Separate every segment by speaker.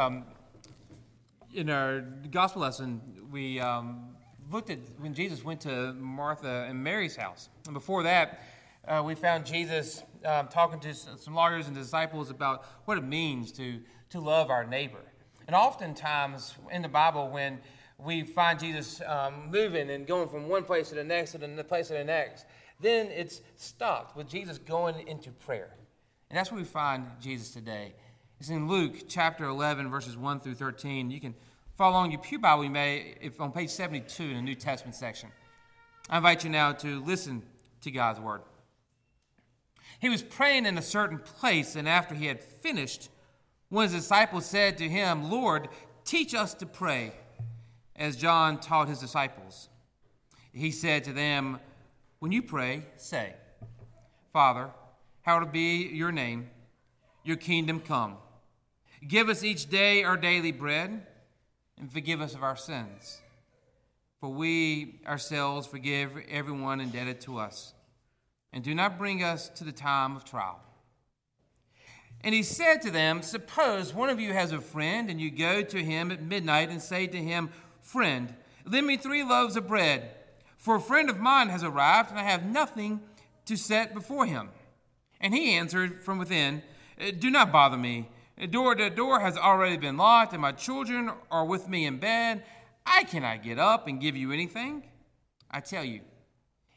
Speaker 1: Um, in our gospel lesson, we um, looked at when Jesus went to Martha and Mary's house. And before that, uh, we found Jesus um, talking to some lawyers and disciples about what it means to, to love our neighbor. And oftentimes in the Bible, when we find Jesus um, moving and going from one place to the next to the place to the next, then it's stopped with Jesus going into prayer. And that's where we find Jesus today. It's in Luke chapter 11, verses 1 through 13. You can follow along your Pew Bible, you may, if on page 72 in the New Testament section. I invite you now to listen to God's word. He was praying in a certain place, and after he had finished, one of his disciples said to him, Lord, teach us to pray, as John taught his disciples. He said to them, When you pray, say, Father, hallowed be your name, your kingdom come. Give us each day our daily bread, and forgive us of our sins. For we ourselves forgive everyone indebted to us. And do not bring us to the time of trial. And he said to them, Suppose one of you has a friend, and you go to him at midnight and say to him, Friend, lend me three loaves of bread, for a friend of mine has arrived, and I have nothing to set before him. And he answered from within, Do not bother me the door, the door has already been locked, and my children are with me in bed. I cannot get up and give you anything. I tell you,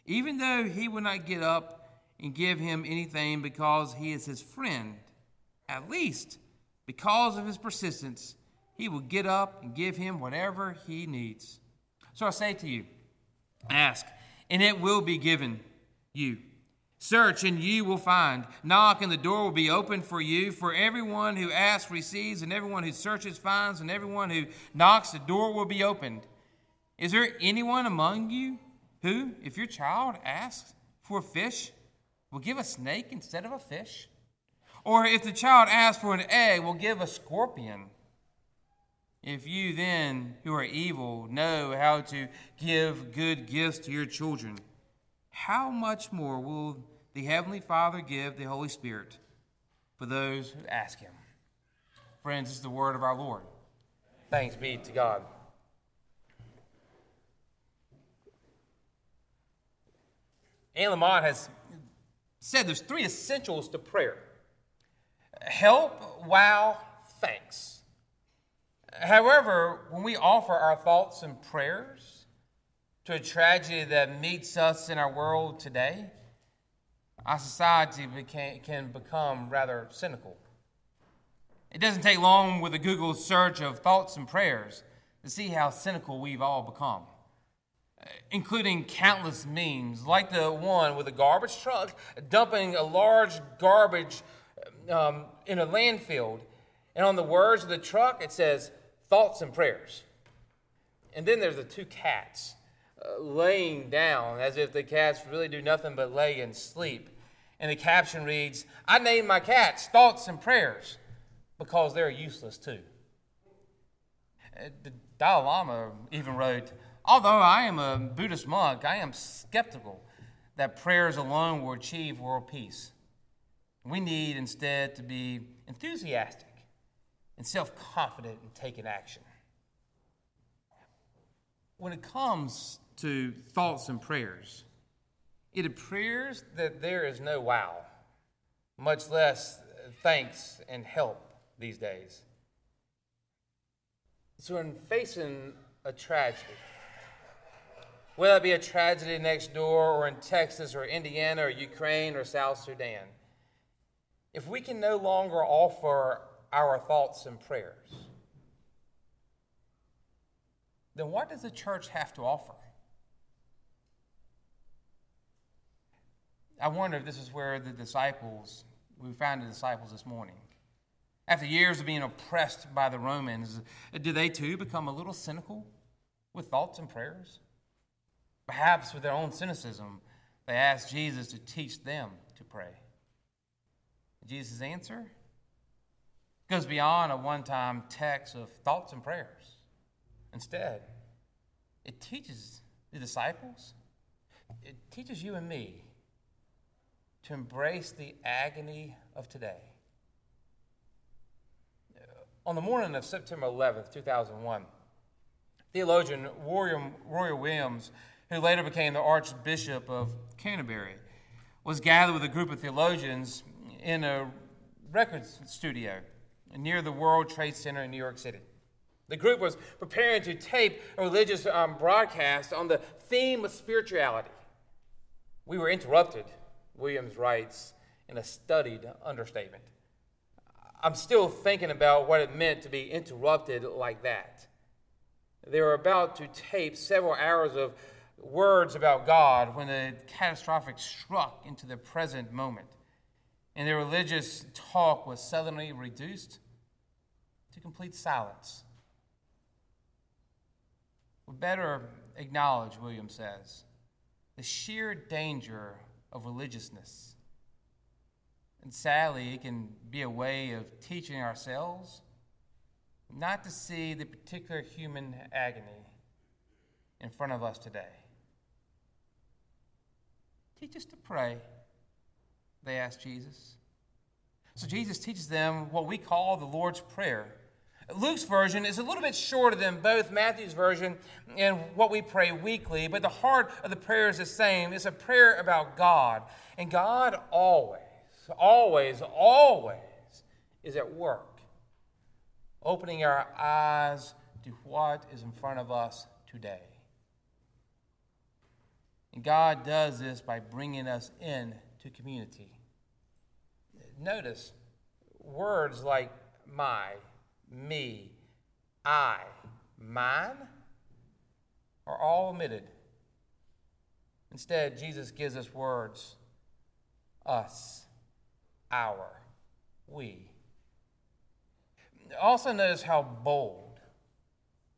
Speaker 1: even though he will not get up and give him anything because he is his friend, at least because of his persistence, he will get up and give him whatever he needs. So I say to you, ask, and it will be given you. Search and you will find. Knock and the door will be opened for you. For everyone who asks receives, and everyone who searches finds, and everyone who knocks, the door will be opened. Is there anyone among you who, if your child asks for a fish, will give a snake instead of a fish? Or if the child asks for an egg, will give a scorpion? If you then, who are evil, know how to give good gifts to your children, how much more will the Heavenly Father give the Holy Spirit for those who ask Him. Friends, this is the word of our Lord. Thanks be to God. Anne Lamott has said there's three essentials to prayer help, wow, thanks. However, when we offer our thoughts and prayers to a tragedy that meets us in our world today, our society became, can become rather cynical. It doesn't take long with a Google search of thoughts and prayers to see how cynical we've all become, including countless memes, like the one with a garbage truck dumping a large garbage um, in a landfill. And on the words of the truck, it says, thoughts and prayers. And then there's the two cats laying down as if the cats really do nothing but lay and sleep. And the caption reads, I name my cats thoughts and prayers because they're useless too. Uh, the Dalai Lama even wrote, Although I am a Buddhist monk, I am skeptical that prayers alone will achieve world peace. We need instead to be enthusiastic and self confident in taking action. When it comes to thoughts and prayers. It appears that there is no wow, much less thanks and help these days. So, in facing a tragedy, whether it be a tragedy next door or in Texas or Indiana or Ukraine or South Sudan, if we can no longer offer our thoughts and prayers, then what does the church have to offer? I wonder if this is where the disciples, we found the disciples this morning. After years of being oppressed by the Romans, do they too become a little cynical with thoughts and prayers? Perhaps with their own cynicism, they ask Jesus to teach them to pray. Jesus' answer goes beyond a one time text of thoughts and prayers. Instead, it teaches the disciples, it teaches you and me to embrace the agony of today. on the morning of September 11th, 2001, theologian Rowan, Rowan Williams, who later became the Archbishop of Canterbury, was gathered with a group of theologians in a record studio near the World Trade Center in New York City. The group was preparing to tape a religious um, broadcast on the theme of spirituality. We were interrupted, Williams writes in a studied understatement. I'm still thinking about what it meant to be interrupted like that. They were about to tape several hours of words about God when a catastrophic struck into the present moment, and their religious talk was suddenly reduced to complete silence. We better acknowledge, William says, the sheer danger of religiousness. And sadly, it can be a way of teaching ourselves not to see the particular human agony in front of us today. Teach us to pray, they asked Jesus. So Jesus teaches them what we call the Lord's Prayer. Luke's version is a little bit shorter than both Matthew's version and what we pray weekly, but the heart of the prayer is the same. It's a prayer about God. And God always, always, always is at work, opening our eyes to what is in front of us today. And God does this by bringing us in to community. Notice words like my, me, I, mine are all omitted. Instead, Jesus gives us words us, our, we. Also, notice how bold,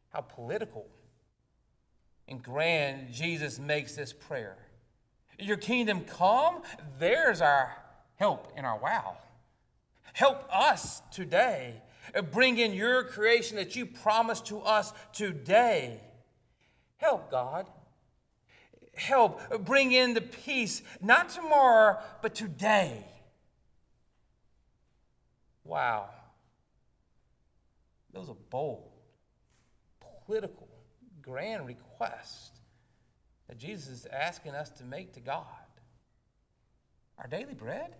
Speaker 1: how political, and grand Jesus makes this prayer. Your kingdom come, there's our help in our wow. Help us today. Bring in your creation that you promised to us today. Help, God. Help. Bring in the peace, not tomorrow, but today. Wow. Those are bold, political, grand requests that Jesus is asking us to make to God. Our daily bread?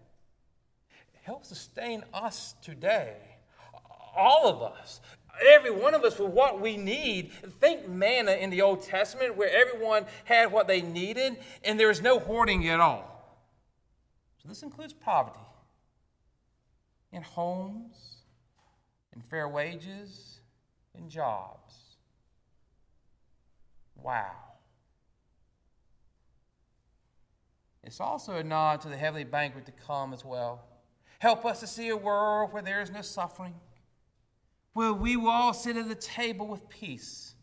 Speaker 1: Help sustain us today. All of us, every one of us, for what we need. Think manna in the Old Testament, where everyone had what they needed, and there was no hoarding at all. So this includes poverty in homes, in fair wages, in jobs. Wow. It's also a nod to the heavenly banquet to come as well. Help us to see a world where there is no suffering, where we will all sit at the table with peace.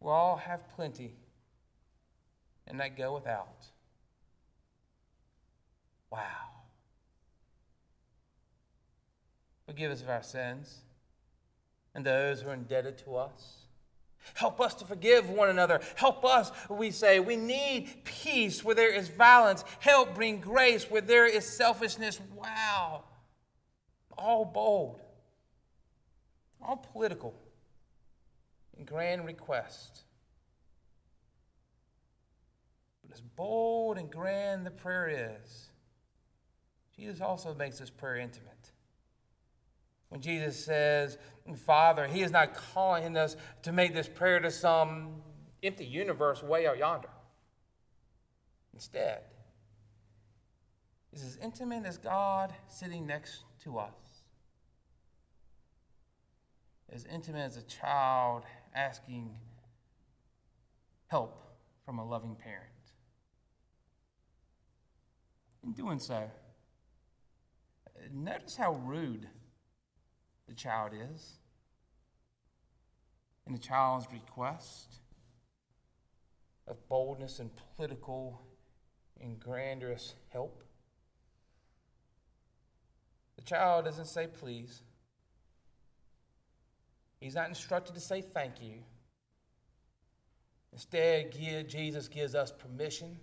Speaker 1: We'll all have plenty and not go without. Wow. Forgive us of our sins and those who are indebted to us. Help us to forgive one another. Help us, we say. We need peace where there is violence. Help bring grace where there is selfishness. Wow. All bold, all political, and grand request. But as bold and grand the prayer is, Jesus also makes this prayer intimate. When Jesus says, Father, He is not calling us to make this prayer to some empty universe way out yonder. Instead, is as intimate as God sitting next to us, as intimate as a child asking help from a loving parent. In doing so, notice how rude the child is in the child's request of boldness and political and grandiose help. The child doesn't say please. He's not instructed to say thank you. Instead, Jesus gives us permission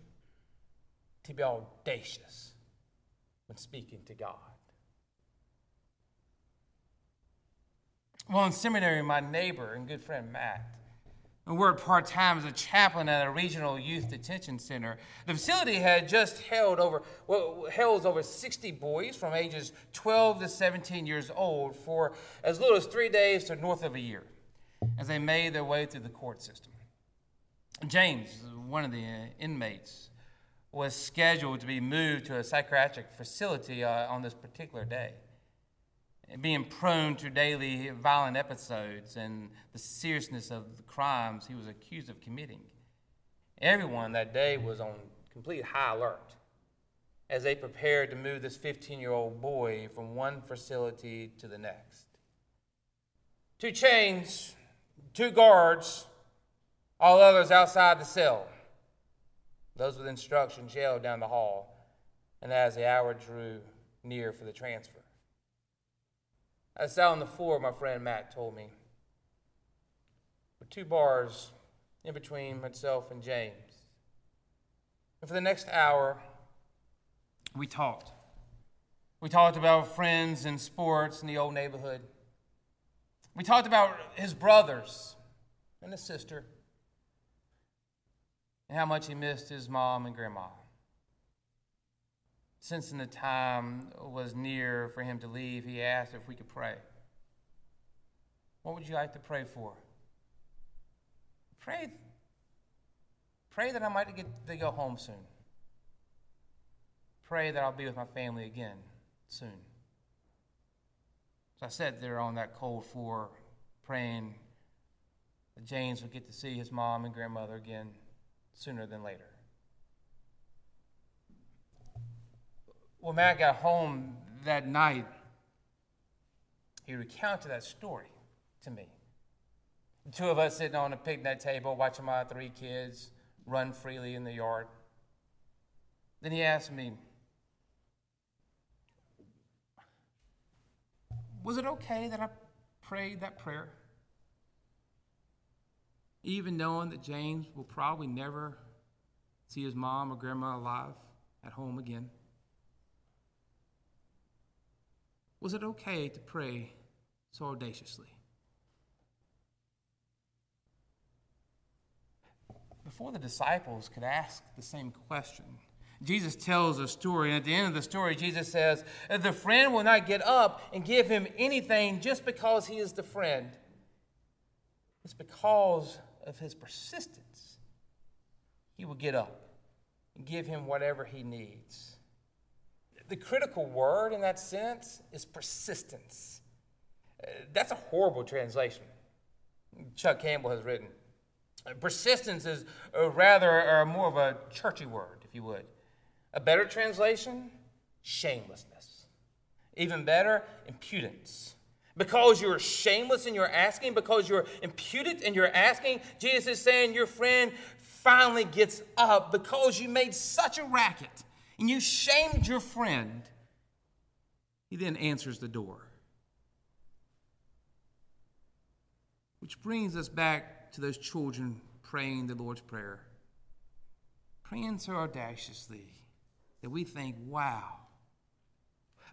Speaker 1: to be audacious when speaking to God. Well, in seminary, my neighbor and good friend Matt and worked part time as a chaplain at a regional youth detention center. The facility had just held over well, held over 60 boys from ages 12 to 17 years old for as little as three days to north of a year, as they made their way through the court system. James, one of the inmates, was scheduled to be moved to a psychiatric facility uh, on this particular day being prone to daily violent episodes and the seriousness of the crimes he was accused of committing. Everyone that day was on complete high alert as they prepared to move this 15 year old boy from one facility to the next. Two chains, two guards, all others outside the cell. Those with instructions yelled down the hall, and as the hour drew near for the transfer, I sat on the floor, my friend Matt told me. With two bars in between myself and James. And for the next hour, we talked. We talked about friends and sports in the old neighborhood. We talked about his brothers and his sister and how much he missed his mom and grandma. Sensing the time was near for him to leave, he asked if we could pray. What would you like to pray for? Pray, pray that I might get to go home soon. Pray that I'll be with my family again soon. So I sat there on that cold floor praying that James would get to see his mom and grandmother again sooner than later. When Matt got home that night, he recounted that story to me. The two of us sitting on a picnic table watching my three kids run freely in the yard. Then he asked me, Was it okay that I prayed that prayer? Even knowing that James will probably never see his mom or grandma alive at home again. Was it okay to pray so audaciously? Before the disciples could ask the same question, Jesus tells a story, and at the end of the story, Jesus says, The friend will not get up and give him anything just because he is the friend. It's because of his persistence. He will get up and give him whatever he needs. The critical word in that sense is persistence. Uh, that's a horrible translation. Chuck Campbell has written. Uh, persistence is uh, rather uh, more of a churchy word, if you would. A better translation, shamelessness. Even better, impudence. Because you're shameless in your asking, because you're impudent in your asking, Jesus is saying your friend finally gets up because you made such a racket and you shamed your friend, he then answers the door. Which brings us back to those children praying the Lord's Prayer. Praying so audaciously that we think, wow,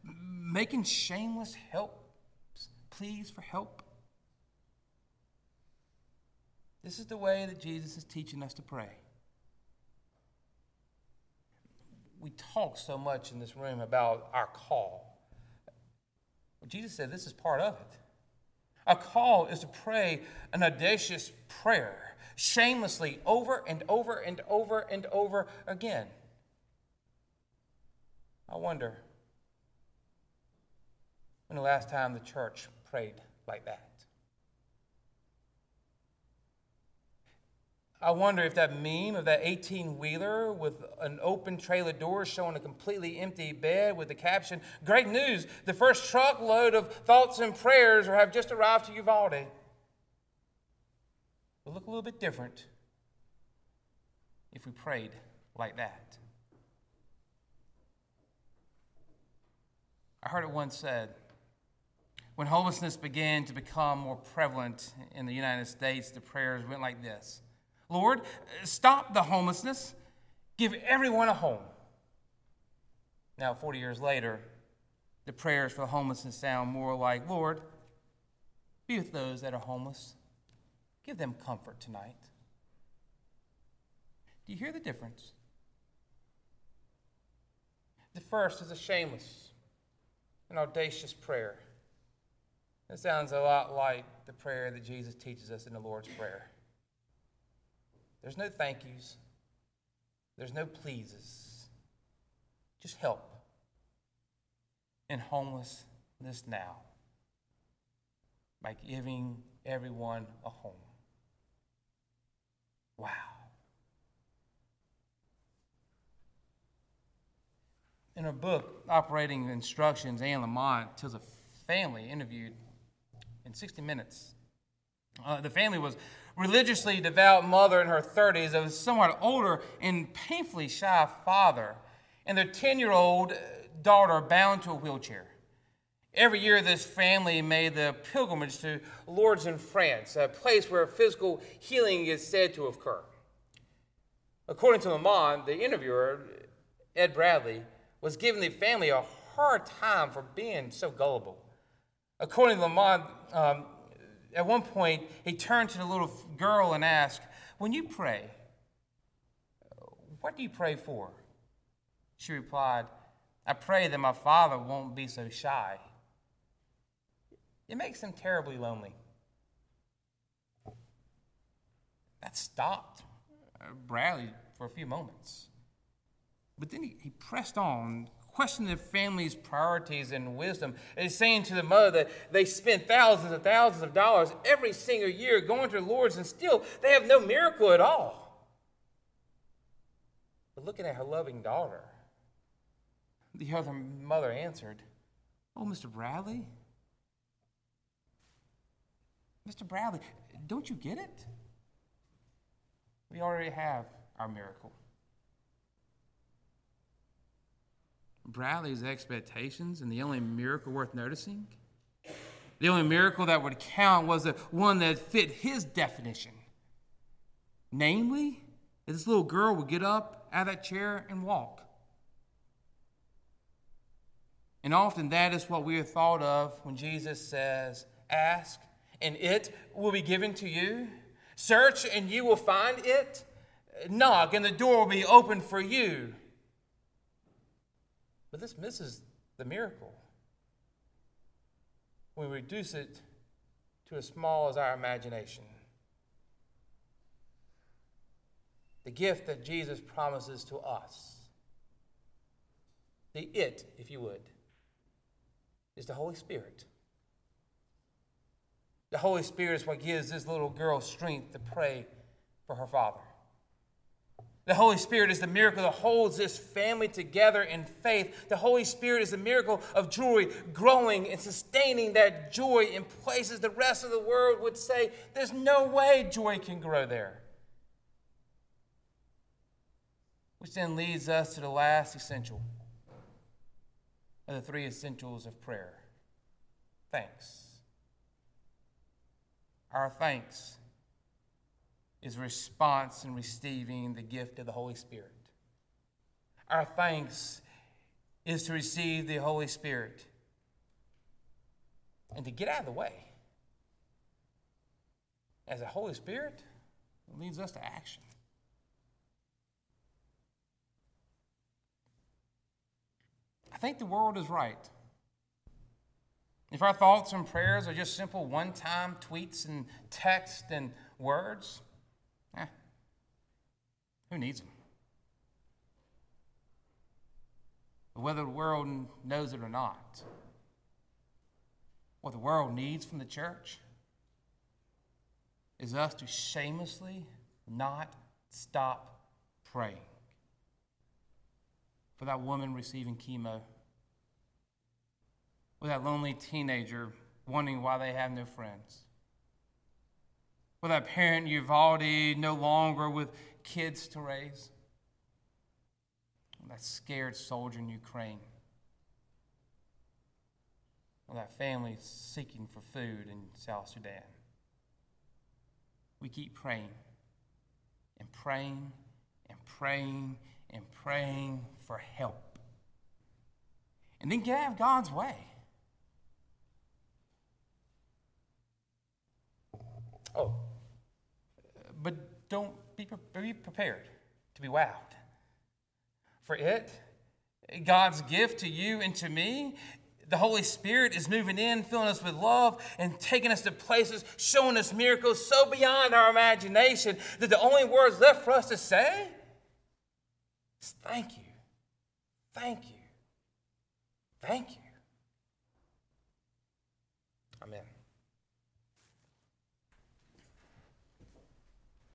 Speaker 1: making shameless help, pleas for help. This is the way that Jesus is teaching us to pray. We talk so much in this room about our call. But Jesus said this is part of it. Our call is to pray an audacious prayer, shamelessly, over and over and over and over again. I wonder when the last time the church prayed like that. I wonder if that meme of that 18 wheeler with an open trailer door showing a completely empty bed with the caption, Great news, the first truckload of thoughts and prayers have just arrived to Uvalde. Would look a little bit different if we prayed like that. I heard it once said when homelessness began to become more prevalent in the United States, the prayers went like this. Lord, stop the homelessness, give everyone a home. Now, 40 years later, the prayers for homelessness sound more like, Lord, Be with those that are homeless. Give them comfort tonight. Do you hear the difference? The first is a shameless and audacious prayer. It sounds a lot like the prayer that Jesus teaches us in the Lord's Prayer. There's no thank yous, there's no pleases, just help in homelessness now by giving everyone a home. Wow. In her book, Operating Instructions, Anne Lamott tells a family interviewed in 60 Minutes. Uh, the family was religiously devout mother in her 30s, a somewhat older and painfully shy father, and their 10 year old daughter bound to a wheelchair. Every year, this family made the pilgrimage to Lourdes in France, a place where physical healing is said to occur. According to Lamott, the interviewer, Ed Bradley, was giving the family a hard time for being so gullible. According to Lamott, um, at one point, he turned to the little girl and asked, When you pray, what do you pray for? She replied, I pray that my father won't be so shy. It makes him terribly lonely. That stopped uh, Bradley for a few moments. But then he, he pressed on, questioning the family's priorities and wisdom, and saying to the mother that they spend thousands and thousands of dollars every single year going to the Lourdes, and still they have no miracle at all. But looking at her loving daughter, the other mother answered, Oh, Mr. Bradley? Mr. Bradley, don't you get it? We already have our miracle. Bradley's expectations and the only miracle worth noticing, the only miracle that would count was the one that fit his definition. Namely, that this little girl would get up out of that chair and walk. And often that is what we are thought of when Jesus says, Ask, and it will be given to you. Search, and you will find it. Knock, and the door will be opened for you. But this misses the miracle. We reduce it to as small as our imagination. The gift that Jesus promises to us, the it, if you would, is the Holy Spirit. The Holy Spirit is what gives this little girl strength to pray for her father. The Holy Spirit is the miracle that holds this family together in faith. The Holy Spirit is the miracle of joy growing and sustaining that joy in places the rest of the world would say there's no way joy can grow there. Which then leads us to the last essential of the three essentials of prayer thanks. Our thanks is response in receiving the gift of the Holy Spirit. Our thanks is to receive the Holy Spirit and to get out of the way. As the Holy Spirit leads us to action. I think the world is right. If our thoughts and prayers are just simple one time tweets and text and words, who needs them? Whether the world knows it or not, what the world needs from the church is us to shamelessly not stop praying for that woman receiving chemo, or that lonely teenager wondering why they have no friends, for that parent Uvalde no longer with kids to raise, that scared soldier in Ukraine, or that family seeking for food in South Sudan. We keep praying and praying and praying and praying for help. And then get out of God's way. Oh, but don't be, be prepared to be wowed. For it, God's gift to you and to me, the Holy Spirit is moving in, filling us with love, and taking us to places, showing us miracles so beyond our imagination that the only words left for us to say is thank you, thank you, thank you.